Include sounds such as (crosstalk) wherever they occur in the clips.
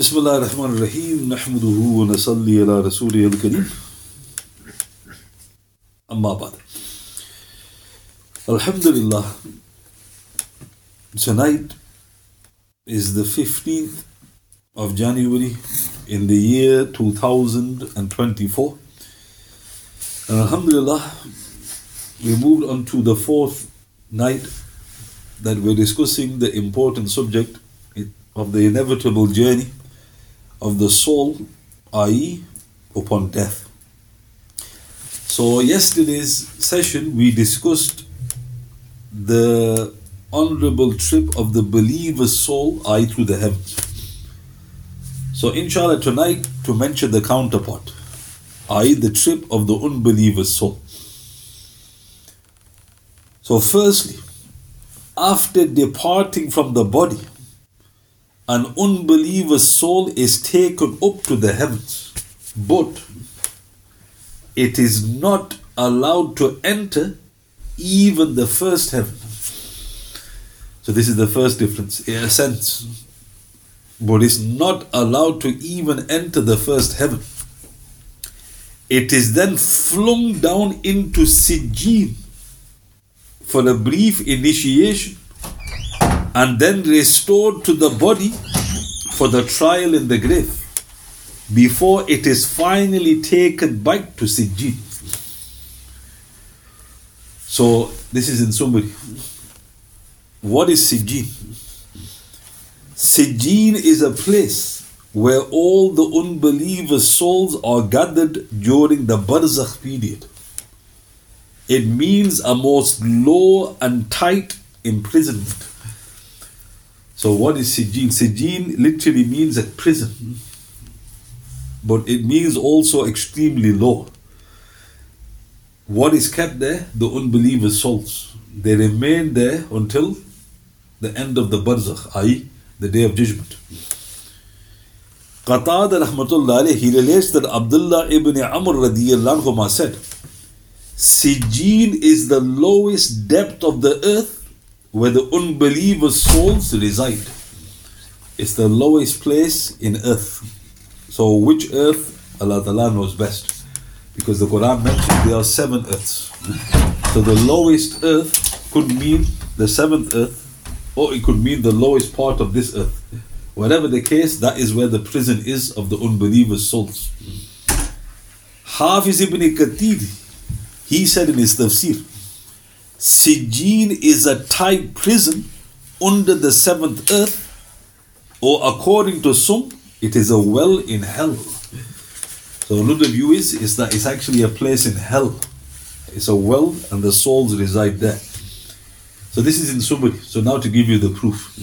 بسم الله الرحمن الرحيم نحمده ونصلي على رسوله الكريم أما بعد Alhamdulillah tonight is the 15th of January in the year 2024 and Alhamdulillah we moved on to the fourth night that we're discussing the important subject of the inevitable journey of the soul, i.e., upon death. So, yesterday's session we discussed the honorable trip of the believer's soul, i.e., through the heavens. So, inshallah, tonight to mention the counterpart, i.e., the trip of the unbeliever's soul. So, firstly, after departing from the body, an unbeliever's soul is taken up to the heavens, but it is not allowed to enter even the first heaven. So, this is the first difference, in a sense. But it's not allowed to even enter the first heaven. It is then flung down into Sijin for a brief initiation and then restored to the body for the trial in the grave before it is finally taken back to Sijin. So, this is in summary. What is Sijin? Sijin is a place where all the unbelievers' souls are gathered during the Barzakh period. It means a most low and tight imprisonment. So, what is Sijin? Sijin literally means a prison, but it means also extremely low. What is kept there? The unbelievers' souls. They remain there until the end of the barzakh, i.e., the day of judgment. Qatada rahmatullah alayhi, he relates that Abdullah ibn Amr radiyallahu anhuma said, Sijin is the lowest depth of the earth where the unbelievers' souls reside. It's the lowest place in earth. So, which earth? Allah Ta'ala knows best. Because the Quran mentions there are seven earths. So, the lowest earth could mean the seventh earth, or it could mean the lowest part of this earth. Whatever the case, that is where the prison is of the unbelievers' souls. Hafiz ibn Kathir, he said in his tafsir, Sijin is a tight prison under the seventh earth, or according to some, it is a well in hell. So another view is, is that it's actually a place in hell. It's a well and the souls reside there. So this is in summary. So now to give you the proof.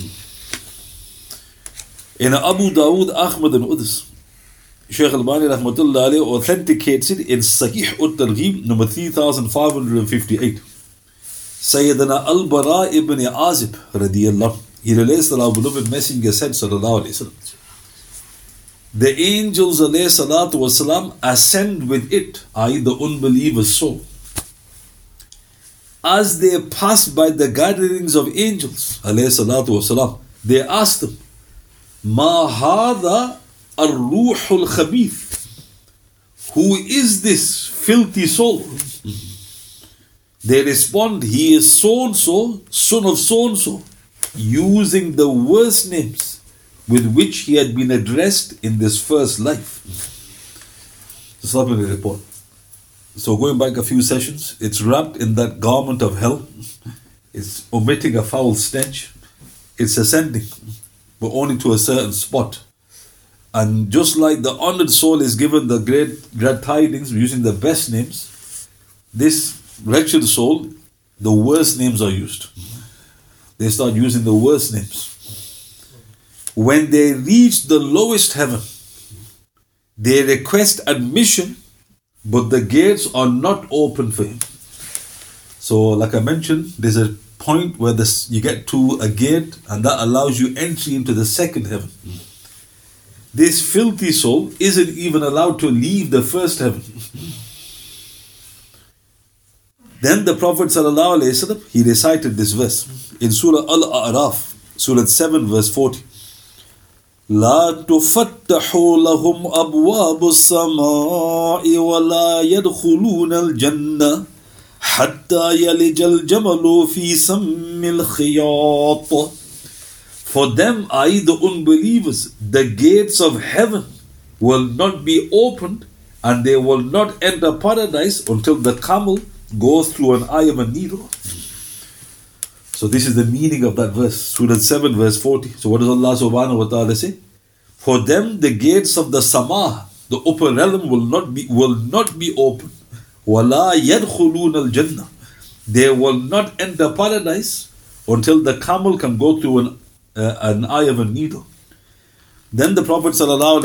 In Abu Dawood, Ahmad and others, Shaykh Al-Bani rahmatullah alayhi authenticates it in Sahih Ut-Targhib number 3558. Sayyidina Al-Bara ibn Azib radiyallahu he relates that our beloved messenger said sallallahu alayhi wasallam the angels wasalam ascend with it i.e. the unbeliever's soul as they pass by the gatherings of angels wasalam they ask them ma hadha ar-ruhul khabith who is this filthy soul they respond, He is so and so, son of so and so, using the worst names with which he had been addressed in this first life. The report. So, going back a few sessions, it's wrapped in that garment of hell, it's omitting a foul stench, it's ascending, but only to a certain spot. And just like the honored soul is given the great glad tidings using the best names, this wretched soul, the worst names are used. They start using the worst names. When they reach the lowest heaven, they request admission, but the gates are not open for him. So, like I mentioned, there's a point where this, you get to a gate, and that allows you entry into the second heaven. This filthy soul isn't even allowed to leave the first heaven. (laughs) Then the Prophet ﷺ, he recited this verse in Surah Al-A'raf, Surah 7, verse 40. لا تفتح لهم أبواب السماء ولا يدخلون الجنة حتى يلج الجمل في سم الخياط For them, I, the unbelievers, the gates of heaven will not be opened and they will not enter paradise until the camel goes through an eye of a needle. So this is the meaning of that verse, Surah 7, verse 40. So what does Allah subhanahu wa ta'ala say? For them the gates of the sama, the upper realm will not be will not be open. Wala yadkhulun al jannah. They will not enter paradise until the camel can go through an, uh, an eye of a needle. Then the Prophet said, Allah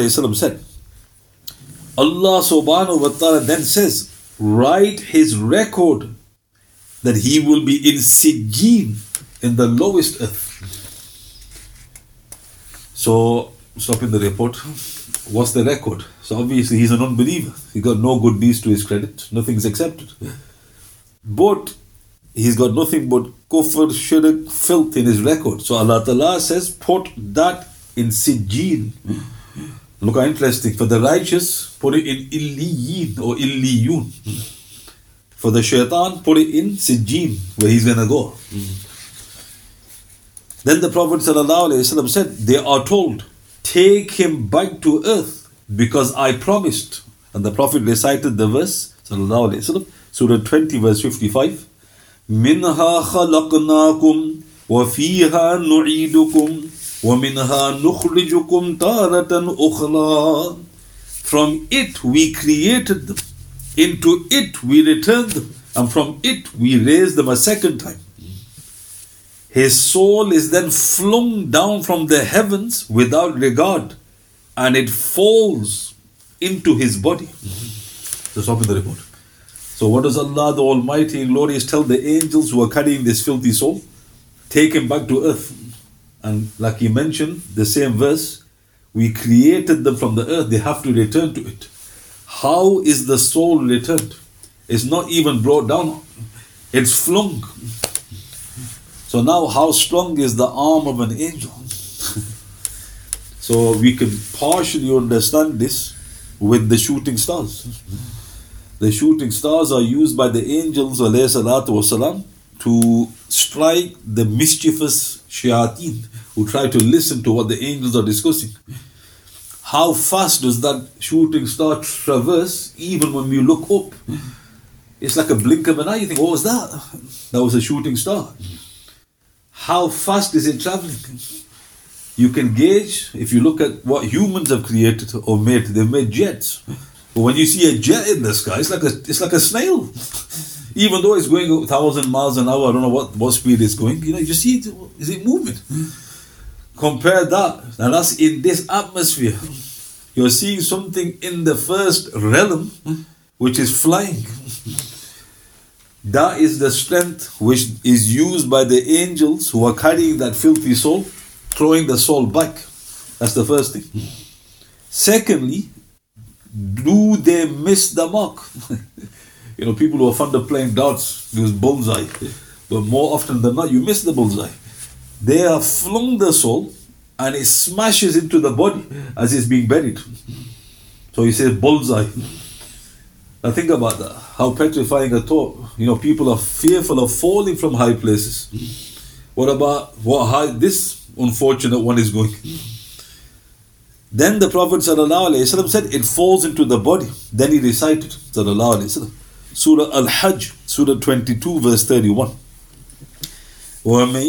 subhanahu wa ta'ala then says, write his record that he will be in Sijin in the lowest earth. So, stopping the report, what's the record? So, obviously, he's an unbeliever. He got no good deeds to his credit, nothing's accepted. But he's got nothing but kufr, shirk, filth in his record. So, Allah Ta'ala says, put that in Sijjin. Look how interesting. For the righteous, put it in Illiyin or Illiyun. For the shaitan, put it in Sijjin, where he's gonna go. Then the Prophet ﷺ said, They are told, Take him back to earth because I promised. And the Prophet recited the verse, وسلم, Surah 20, verse 55. منها خلقناكم وفيها نعيدكم ومنها نخرجكم تارة أخرى From it we created them, into it we returned them, and from it we raised them a second time. His soul is then flung down from the heavens without regard, and it falls into his body. That's up in the report. So, what does Allah, the Almighty and Glorious, tell the angels who are carrying this filthy soul? Take him back to earth. And like he mentioned, the same verse, we created them from the earth, they have to return to it. How is the soul returned? It's not even brought down, it's flung. So now, how strong is the arm of an angel? (laughs) so we can partially understand this with the shooting stars. The shooting stars are used by the angels والسلام, to strike the mischievous shayateen who try to listen to what the angels are discussing. How fast does that shooting star traverse even when we look up? It's like a blink of an eye. You think, what was that? That was a shooting star. How fast is it traveling? You can gauge if you look at what humans have created or made. They've made jets. But when you see a jet in the sky, it's like a it's like a snail. Even though it's going a thousand miles an hour, I don't know what, what speed it's going. You know, you just see it is it moving? Compare that, and that's in this atmosphere. You're seeing something in the first realm, hmm, which is flying. That is the strength which is used by the angels who are carrying that filthy soul, throwing the soul back. That's the first thing. Secondly, do they miss the mark? (laughs) you know, people who are fond of playing darts use bullseye, but more often than not, you miss the bullseye. They have flung the soul and it smashes into the body as it's being buried. So he says bullseye. Now think about that. How petrifying a thought. You know, people are fearful of falling from high places. What about what high this unfortunate one is going? Then the Prophet said it falls into the body. Then he recited ﷺ, Surah Al-Hajj, Surah 22, verse 31. ومن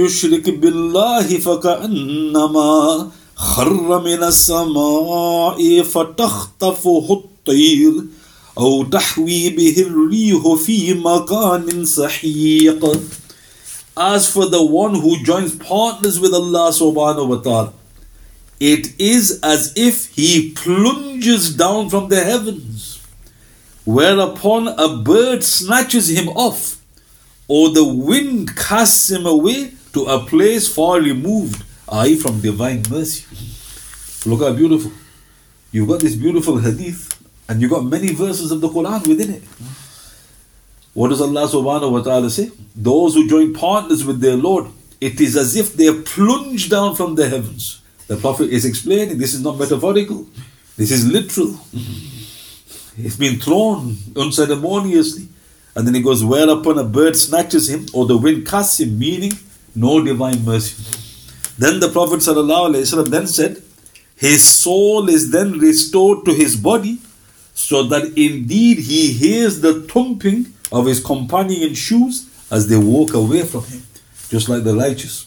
يشرك بالله فكأنما خر من السماء فتخطفه الطير أو تحوي به الريح في مكان سحيق As for the one who joins partners with Allah subhanahu wa ta'ala, it is as if he plunges down from the heavens, whereupon a bird snatches him off, or the wind casts him away to a place far removed, i.e., from divine mercy. Look how beautiful. You've got this beautiful hadith, and you've got many verses of the Quran within it. What does Allah subhanahu wa ta'ala say? Those who join partners with their Lord, it is as if they are plunged down from the heavens, The Prophet is explaining this is not metaphorical, this is literal. It's been thrown unceremoniously. And then he goes, Whereupon a bird snatches him, or the wind casts him, meaning no divine mercy. Then the Prophet then said, His soul is then restored to his body, so that indeed he hears the thumping of his companion's shoes as they walk away from him, just like the righteous.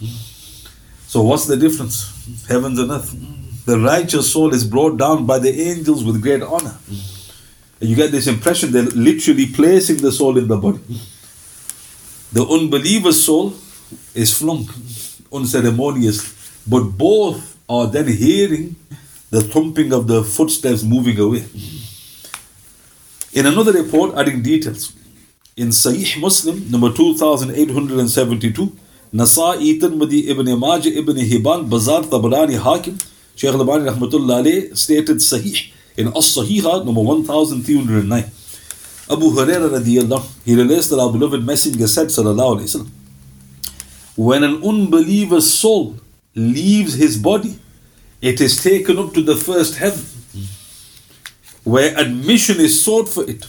So, what's the difference? Heavens and earth. The righteous soul is brought down by the angels with great honor. You get this impression they're literally placing the soul in the body. The unbeliever's soul is flung unceremoniously, but both are then hearing the thumping of the footsteps moving away. In another report, adding details, in Sahih Muslim, number 2872, Nasa'i, Tirmidhi, Ibn Majah, Ibn Hibban, Bazar, Tabarani, Hakim, Shaykh al-Albani rahmatullah stated Sahih in As-Sahiha number 1309. Abu Hurairah radiallahu he relates that our beloved messenger said sallallahu alayhi wasallam when an unbeliever's soul leaves his body it is taken up to the first heaven where admission is sought for it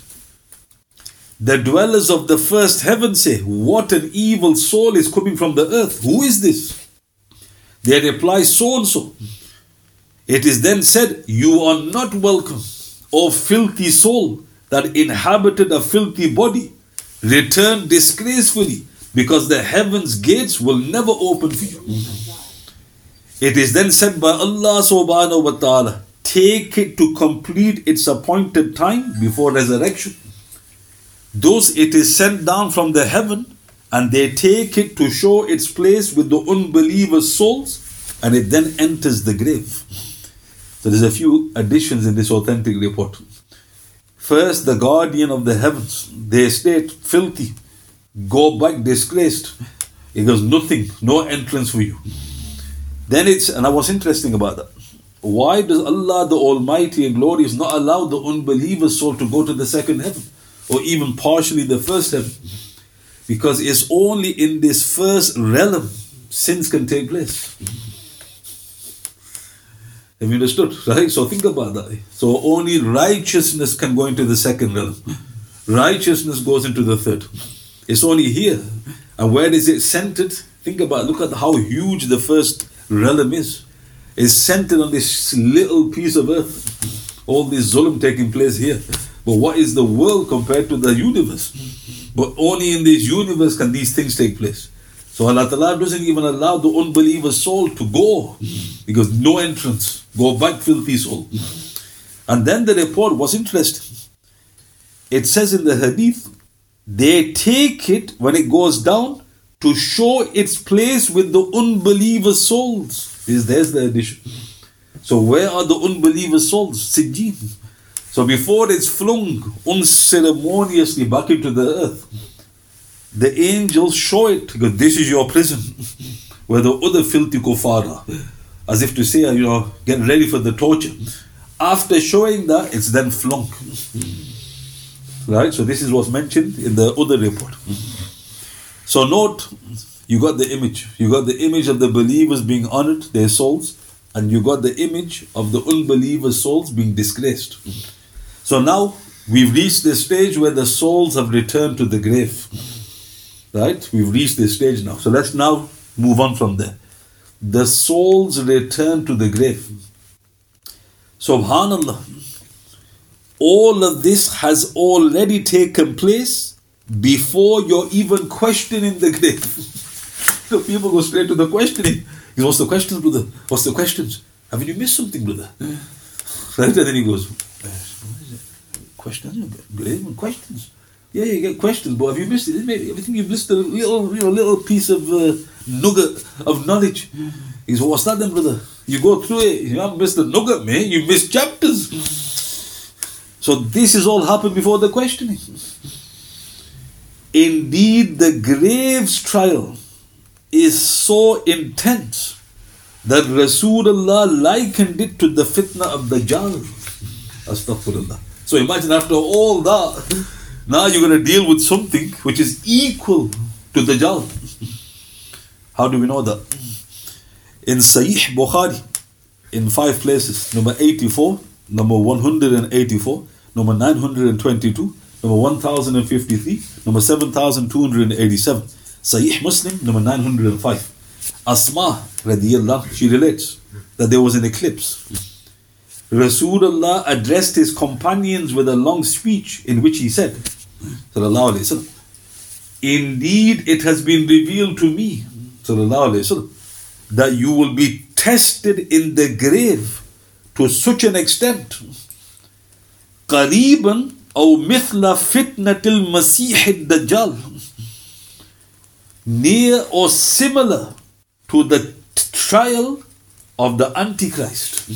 the dwellers of the first heaven say, What an evil soul is coming from the earth. Who is this? They reply, So and so. It is then said, You are not welcome, O filthy soul that inhabited a filthy body. Return disgracefully, because the heavens' gates will never open for you. It is then said by Allah subhanahu wa ta'ala, Take it to complete its appointed time before resurrection. Thus it is sent down from the heaven, and they take it to show its place with the unbelievers' souls, and it then enters the grave. There's a few additions in this authentic report. First, the guardian of the heavens, they state filthy, go back disgraced. It goes nothing, no entrance for you. Then it's, and I was interesting about that. Why does Allah the Almighty and Glorious not allow the unbeliever's soul to go to the second heaven? or even partially the first heaven. Because it's only in this first realm sins can take place. Have you understood? (laughs) Right? So think about that. So only righteousness can go into the second realm. Righteousness goes into the third. It's only here. And where is it centered? Think about look at how huge the first realm is. It's centered on this little piece of earth. All this zulm taking place here. But what is the world compared to the universe? But only in this universe can these things take place. So Allah Ta'ala doesn't even allow the unbeliever's soul to go because no entrance. Go back, filthy soul. And then the report was interesting. It says in the hadith, they take it when it goes down to show its place with the unbeliever's souls. Is There's the addition. So where are the unbeliever's souls? Sijjin. So before it's flung unceremoniously back into the earth, the angels show it because this is your prison, (laughs) where the other filthy kuffar as if to say, you know, get ready for the torture. After showing that, it's then flung. (laughs) Right? So this is what's mentioned in the other report. (laughs) So note, you got the image. You got the image of the believers being honored, their souls, and you got the image of the unbelievers' souls being disgraced. So now we've reached the stage where the souls have returned to the grave. Right? We've reached this stage now. So let's now move on from there. The souls return to the grave. Subhanallah. All of this has already taken place before you're even questioning the grave. (laughs) so people go straight to the questioning. What's the questions, brother? What's the questions? Haven't you missed something, brother? (laughs) Right? And then he goes, questions, grave questions. Yeah, you get questions, but have you missed it? Maybe everything you've missed a little, you know, little piece of uh, nugget of knowledge. He said, what's that then, brother? You go through it, you haven't missed the nugget, man. You missed chapters. So this is all happened before the questioning. Indeed, the grave's trial is so intense that Rasulullah likened it to the fitna of the Dajjal. Astaghfirullah. So imagine after all that, now you're going to deal with something which is equal to the Dajjal. How do we know that? In Sahih Bukhari, in five places. Number 84, number 184, number 922, number 1053, number 7287. Sahih Muslim, number 905. Asma, radiallahu, she relates that there was an eclipse. Rasulullah addressed his companions with a long speech in which he said, Sallallahu Alaihi Wasallam, Indeed, it has been revealed to me, Sallallahu Alaihi Wasallam, that you will be tested in the grave to such an extent. قريبا أو مثل فتنة المسيح الدجال near or similar to the trial of the Antichrist.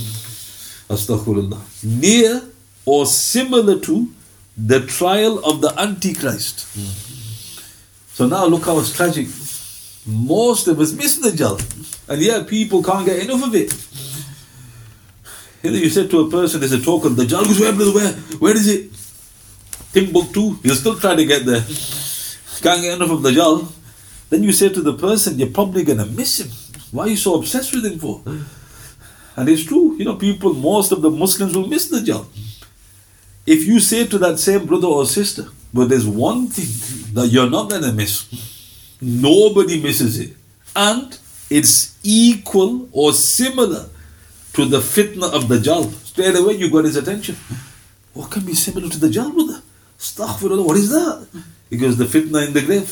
Astaghfirullah. Near or similar to the trial of the Antichrist. So now look how it's tragic. Most of us miss the Dajjal. And yeah, people can't get enough of it. You, know, you said to a person, there's a talk on the goes where, where? Where is it? Timbuktu. He'll still try to get there. Can't get enough of the Dajjal. Then you say to the person, you're probably going to miss him. Why are you so obsessed with him for? And it's true, you know, people, most of the Muslims will miss the Dajjal. If you say to that same brother or sister, but there's one thing that you're not going to miss, nobody misses it. And it's equal or similar to the fitna of the Dajjal. Straight away you got his attention. What can be similar to the Dajjal, brother? Astaghfirullah, what is that? Because the fitna in the grave.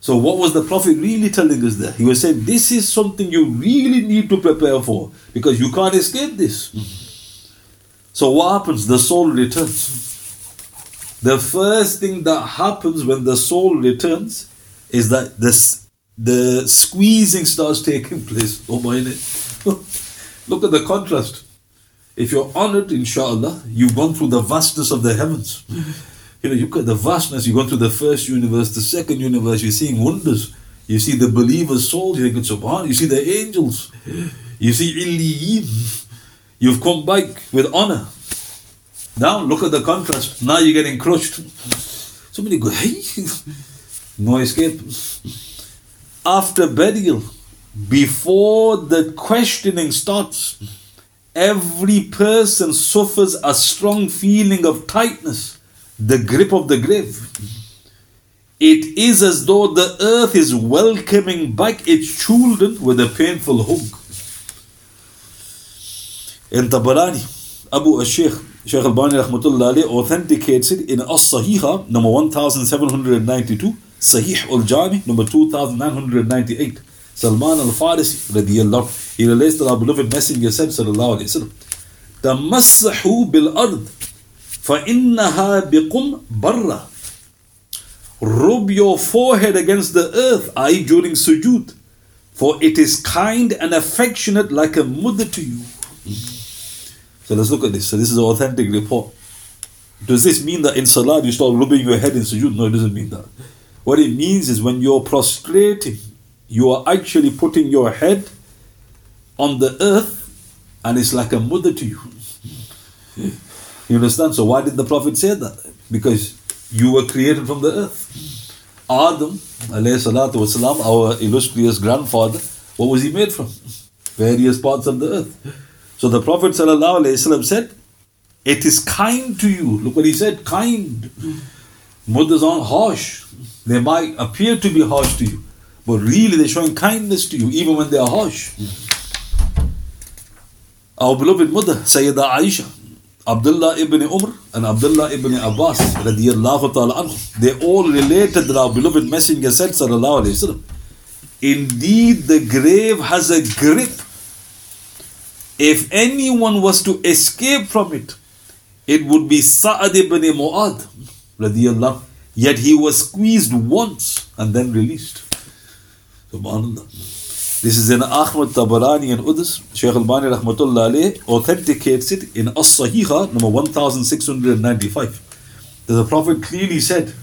So, what was the Prophet really telling us there? He was saying, This is something you really need to prepare for because you can't escape this. So, what happens? The soul returns. The first thing that happens when the soul returns is that this, the squeezing starts taking place. Oh, my (laughs) Look at the contrast. If you're honored, inshallah, you've gone through the vastness of the heavens. (laughs) You know, you at the vastness, you go to the first universe, the second universe, you're seeing wonders. You see the believer's souls, you think it's subhan. You see the angels. You see Illiyin. You've come back with honor. Now look at the contrast. Now you're getting crushed. Somebody go, hey, (laughs) no escape. After burial, before the questioning starts, every person suffers a strong feeling of tightness the grip of the grave. It is as though the earth is welcoming back its children with a painful hug. Tabarani, Abu al-Shaykh, Shaykh al-Bani rahmatullah authenticates it in As-Sahiha, number 1792, Sahih al-Jami, number 2998. Salman al-Farisi, radiyallahu, he relates that our beloved Messenger said, sallallahu alayhi wa sallam, تَمَسَّحُوا بِالْأَرْضِ فَإِنَّهَا بِقُمْ بَرَّ Rub your forehead against the earth, i.e. during sujood, for it is kind and affectionate like a mother to you. So let's look at this. So this is an authentic report. Does this mean that in salah you start rubbing your head in sujood? No, it doesn't mean that. What it means is when you're prostrating, you are actually putting your head on the earth and it's like a mother to you. You understand? So why did the Prophet say that? Because you were created from the earth. Adam, alayhi salatu our illustrious grandfather, what was he made from? Various parts of the earth. So the Prophet said, It is kind to you. Look what he said, kind. Aren't harsh. They might appear to be harsh to you, but really they're showing kindness to you, even when they are harsh. Our beloved mother, Sayyida Aisha, Abdullah ibn Umar and Abdullah ibn Abbas ta'ala they all related that our beloved messenger said sallallahu alayhi wasallam, indeed the grave has a grip. If anyone was to escape from it, it would be Sa'ad ibn Mu'ad radiallahu Yet he was squeezed once and then released. Subhanallah. This is in Ahmad Tabarani and others. Shaykh al-Bani rahmatullah alayh authenticates it in As-Sahiha number 1695. That the Prophet clearly said,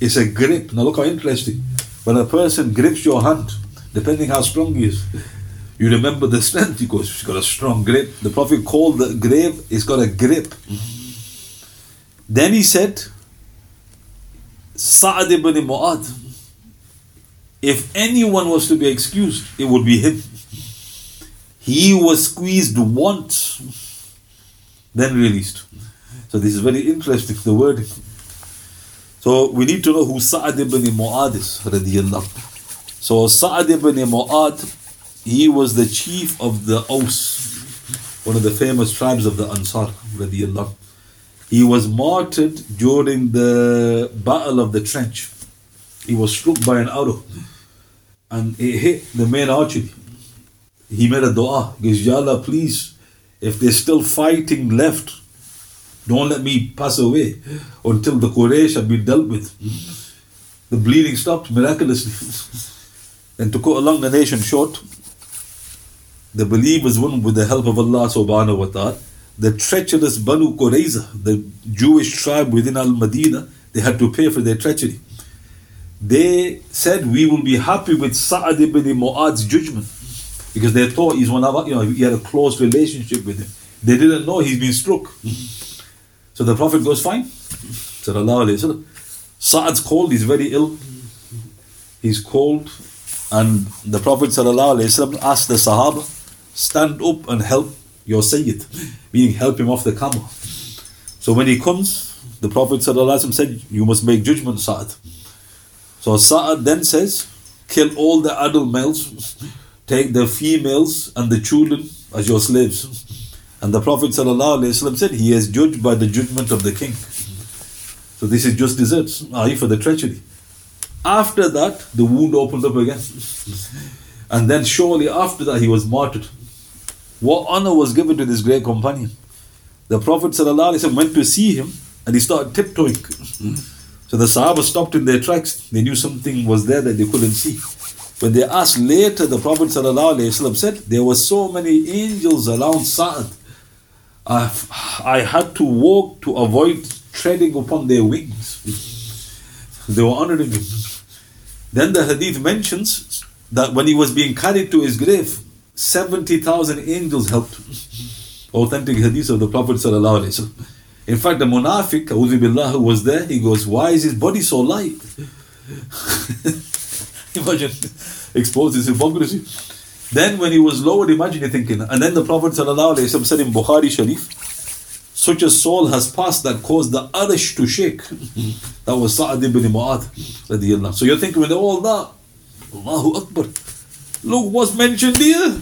it's a grip. Now look how interesting. When a person grips your hand, depending how strong he is, you remember the strength. He goes, he's got a strong grip. The Prophet called the grave, it's got a grip. Then he said, Sa'ad ibn Mu'ad, if anyone was to be excused, it would be him. He was squeezed once, then released. So this is very interesting, the wording. So we need to know who Sa'ad ibn Mu'ad is. So Sa'ad ibn Mu'ad, he was the chief of the Aus, one of the famous tribes of the Ansar. He was martyred during the Battle of the Trench. He was struck by an arrow and it hit the main artery. He made a dua. He Ya Allah, please, if there's still fighting left, don't let me pass away until the Quraysh have been dealt with. The bleeding stopped miraculously. (laughs) and to cut along the nation short, the believers won with the help of Allah subhanahu wa ta'ala. The treacherous Banu Qurayza, the Jewish tribe within Al Madinah, they had to pay for their treachery. They said, We will be happy with Sa'ad ibn Mu'ad's judgment because they thought he's one of you know, he had a close relationship with him. They didn't know he's been struck. So the Prophet goes, Fine. Sa'ad's cold, he's very ill. He's cold. And the Prophet asked the Sahaba, Stand up and help your Sayyid, meaning help him off the camel. So when he comes, the Prophet said, You must make judgment, Sa'ad. So Sa'ad then says, Kill all the adult males, take the females and the children as your slaves. And the Prophet said, He is judged by the judgment of the king. So this is just desserts, i.e., for the treachery. After that, the wound opened up again. and then, shortly after that, he was martyred. What honor was given to this great companion? The Prophet ﷺ went to see him and he started tiptoeing. So the Sahaba stopped in their tracks. They knew something was there that they couldn't see. When they asked later, the Prophet ﷺ said, There were so many angels around Sa'ad. I, I had to walk to avoid treading upon their wings. they were honoring him. Then the hadith mentions that when he was being carried to his grave, 70,000 angels helped. Authentic hadith of the Prophet. In fact, the munafiq, billah, who was there, he goes, Why is his body so light? (laughs) imagine, exposed his hypocrisy. Then when he was lowered, imagine you thinking. And then the Prophet said in Bukhari Sharif, such a soul has passed that caused the Arsh to shake. that was Sa'ad ibn Mu'ad. So you're thinking with all that, Allahu Akbar. Look what's mentioned here.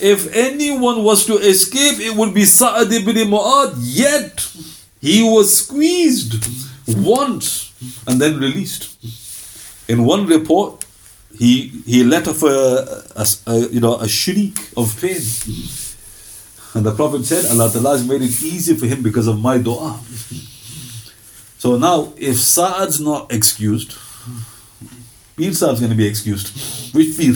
If anyone was to escape, it would be Sa'ad ibn Mu'ad. Yet, he was squeezed once and then released. In one report, he he let off a, a, a, you know a shriek of pain. And the Prophet said, Allah has made it easy for him because of my dua. So now, if Sa'ad's not excused, Pir Sa'ad's going to be excused. Which Pir?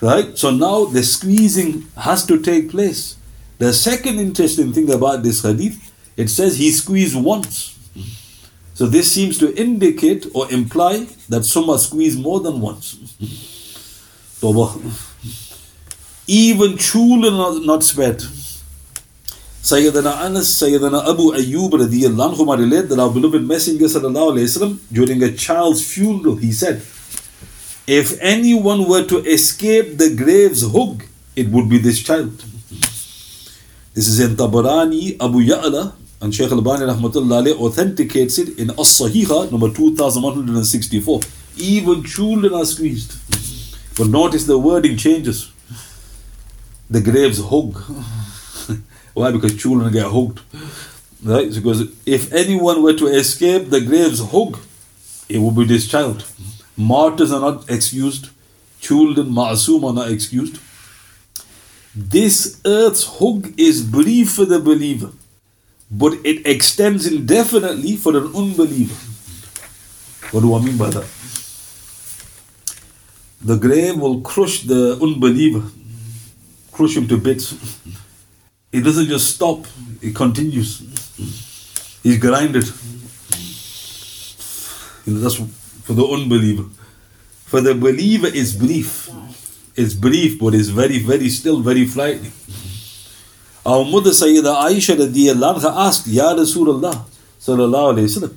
Right? So now the squeezing has to take place. The second interesting thing about this hadith, it says he squeezed once. So this seems to indicate or imply that some are squeezed more than once. Even children are not spared. Sayyidina Anas, Sayyidina Abu Ayyub radiallahu anhu relate that our beloved Messenger sallallahu alayhi wasallam during a child's funeral, he said, if anyone were to escape the grave's hug, it would be this child. This is in Tabarani, Abu Ya'la, and Shaykh al-Bani authenticates it in As-Sahiha, number 2164. Even children are squeezed. But notice the wording changes. The grave's hug. (laughs) Why? Because children get hugged. Right? Because if anyone were to escape the grave's hug, it would be this child. Martyrs are not excused. Children, ma'asum are not excused. This earth's hug is brief for the believer, but it extends indefinitely for an unbeliever. What do I mean by that? The grave will crush the unbeliever, crush him to bits. It doesn't just stop, it continues. He's grinded. You know, that's for the unbeliever. For the believer, it's brief. It's brief, but it's very, very still very frightening. Our mother Sayyida Aisha anha asked, Ya Rasulullah, sallallahu alayhi wasallam,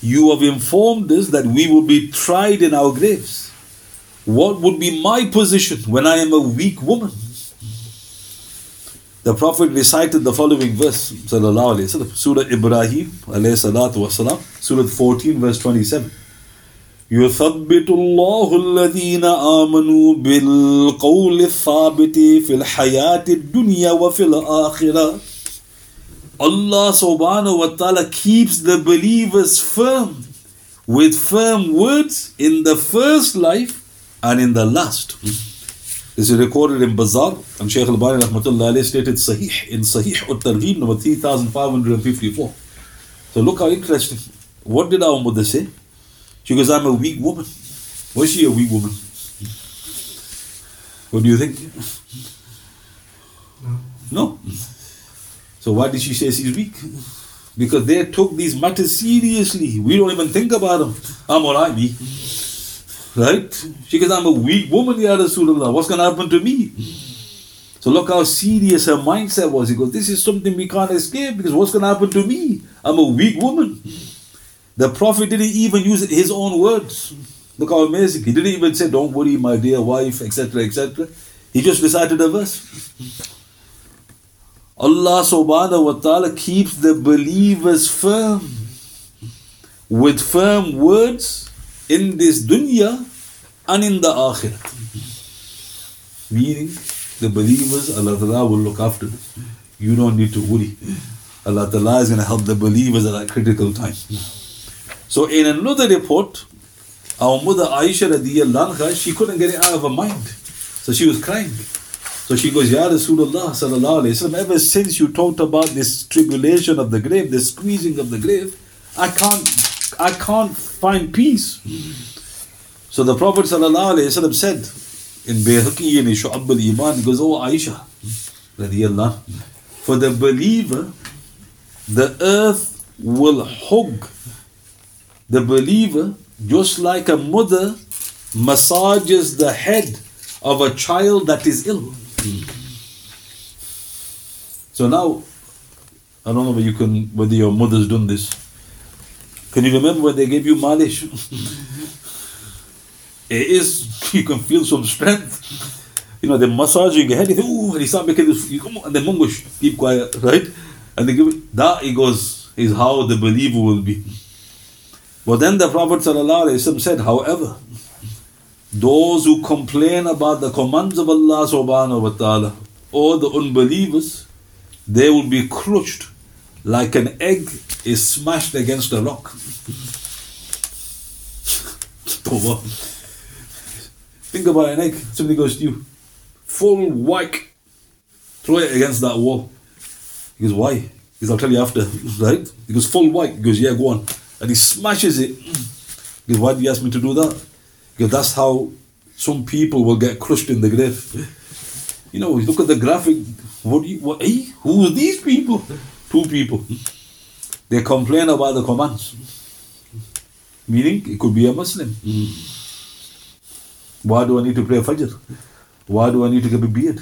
you have informed us that we will be tried in our graves. What would be my position when I am a weak woman? The Prophet recited the following verse, sallallahu alayhi wasallam, Surah Ibrahim, alayhi salatu wasalam, Surah 14, verse 27. يثبت الله الذين آمنوا بالقول الثابت في الحياة الدنيا وفي الآخرة Allah subhanahu wa ta'ala keeps the believers firm with firm words in the first life and in the last. This is recorded in Bazaar and Shaykh al-Bani rahmatullah stated Sahih in Sahih ut-Targhib number 3554. So look how interesting. What did our mother say? She goes, I'm a weak woman. Was she a weak woman? What do you think? No. No. So why did she say she's weak? Because they took these matters seriously. We don't even think about them. I'm alright, me. Right? She goes, I'm a weak woman, Ya Rasulullah. What's going to happen to me? So look how serious her mindset was. He goes, This is something we can't escape because what's going to happen to me? I'm a weak woman. The Prophet didn't even use his own words. Look how amazing. He didn't even say, Don't worry, my dear wife, etc., etc. He just recited a verse. Allah subhanahu wa ta'ala keeps the believers firm with firm words in this dunya and in the akhirah. Meaning, the believers, Allah Ta'ala will look after them. You don't need to worry. Allah Ta'ala is going to help the believers at that critical time. So, in another report, our mother Aisha radiallahu anha, she couldn't get it out of her mind. So she was crying. So she goes, Ya Rasulullah sallallahu alayhi wasallam, ever since you talked about this tribulation of the grave, the squeezing of the grave, I can't, I can't find peace. So the Prophet sallallahu alayhi wasallam said in Bayhaqi and Shu'ab al-Iman, he goes, Oh Aisha, radiallahu, for the believer, the earth will hug the believer just like a mother massages the head of a child that is ill. So now, I don't know whether you can, whether your mother's done this. Can you remember when they gave you malish? (laughs) it is, (laughs) you can feel some strength. You know, they're massaging your head, you think, ooh, and you start making this, you come and then mungush, keep quiet, right? And they give it, that, he goes, is how the believer will be. But then the Prophet said, however, those who complain about the commands of Allah subhanahu wa ta'ala or the unbelievers, they will be crushed like an egg is smashed against a rock. (laughs) Think about an egg. Somebody goes to you, full white, throw it against that wall. He goes, why? He goes, I'll tell you after, (laughs) right? He goes, full white. He goes, yeah, go on. And he smashes it. Goes, why do you ask me to do that? Because that's how some people will get crushed in the grave. You know, look at the graphic. What do you, what, hey, who are these people? Two people. They complain about the commands. Meaning, it could be a Muslim. Why do I need to pray Fajr? Why do I need to get a beard?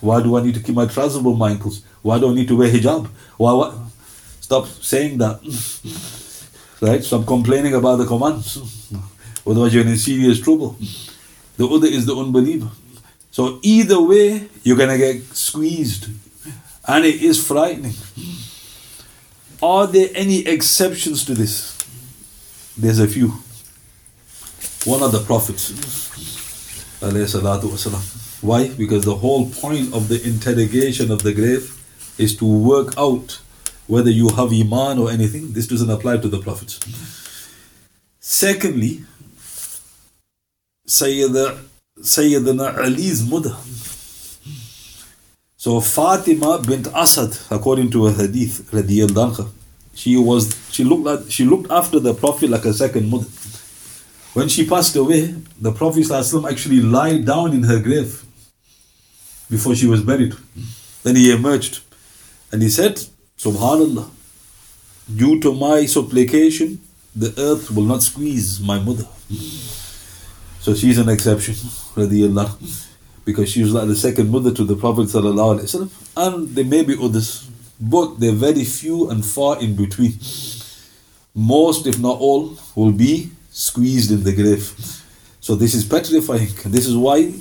Why do I need to keep my trousers above my ankles? Why do I need to wear hijab? Why, why? Stop saying that. Right? Stop complaining about the commands. Otherwise, you're in serious trouble. The other is the unbeliever. So, either way, you're going to get squeezed. And it is frightening. Are there any exceptions to this? There's a few. One of the prophets. Why? Because the whole point of the interrogation of the grave is to work out whether you have Iman or anything. This doesn't apply to the prophets. Secondly, Sayyidina, Ali's mother. So Fatima bint Asad, according to a hadith, she was she looked like she looked after the Prophet like a second mother. When she passed away, the Prophet actually lied down in her grave before she was buried. Then he emerged and he said, Subhanallah, due to my supplication, the earth will not squeeze my mother. So she's an exception, radiallahu, because she was like the second mother to the Prophet and there may be others, but they're very few and far in between. Most, if not all, will be squeezed in the grave. So this is petrifying. This is why,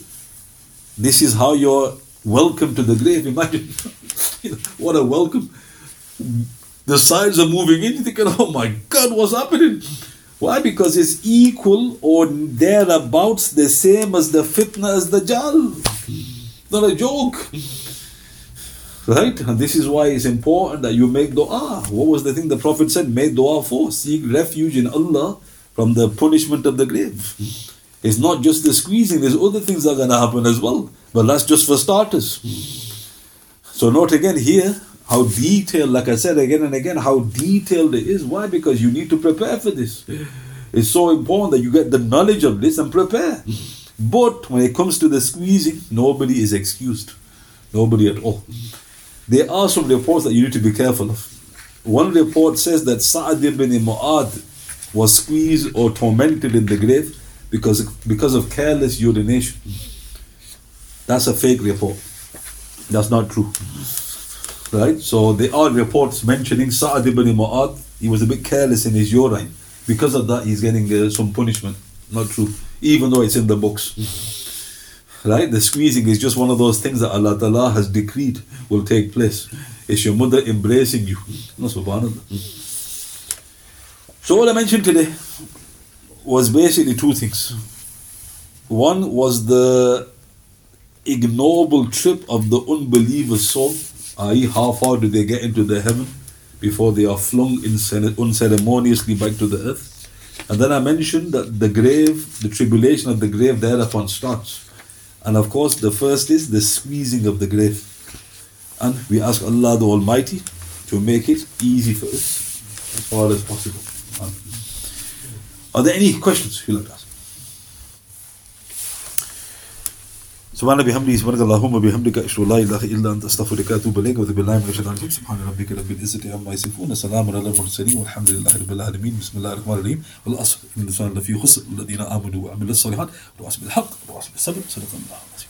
this is how you're welcome to the grave. Imagine. (laughs) what a welcome. The sides are moving in, you're thinking, oh my God, what's happening? Why? Because it's equal or thereabouts the same as the fitna ad-Dajjal. Not a joke. Right? And this is why it's important that you make dua. What was the thing the Prophet said? Make dua for. Seek refuge in Allah from the punishment of the grave. It's not just the squeezing, there's other things that are going to happen as well. But that's just for starters. So note again here how detailed, like I said again and again, how detailed it is. Why? Because you need to prepare for this. It's so important that you get the knowledge of this and prepare. But when it comes to the squeezing, nobody is excused. Nobody at all. There are some reports that you need to be careful of. One report says that Sa'ad ibn Mu'ad was squeezed or tormented in the grave because, because of careless urination. That's a fake report. That's not true. Right? So there are reports mentioning Sa'ad ibn Mu'ad, he was a bit careless in his urine. Because of that, he's getting uh, some punishment. Not true. Even though it's in the books. Right? The squeezing is just one of those things that Allah Ta'ala has decreed will take place. It's your mother embracing you. No, subhanAllah. So what I mentioned today was basically two things. One was the ignoble trip of the unbeliever's soul, i.e., how far do they get into the heaven before they are flung unceremoniously back to the earth. And then I mentioned that the grave, the tribulation of the grave thereupon starts. And of course, the first is the squeezing of the grave. And we ask Allah the Almighty to make it easy for us as far as possible. Are there any questions you like to ask? سبحان بحمده سبحانك اللهم بحمدك أشهد لا إله إلا أنت أستغفرك وأتوب إليك وأتوب بالله من الشيطان الرجيم سبحان ربك رب العزة عما يصفون سلام على المرسلين والحمد لله رب العالمين. بسم الله الرحمن الرحيم. والأصل إن الإنسان لفي خسر الذين آمنوا وعملوا الصالحات وعصوا بالحق وعصوا بالصبر صدق الله العظيم.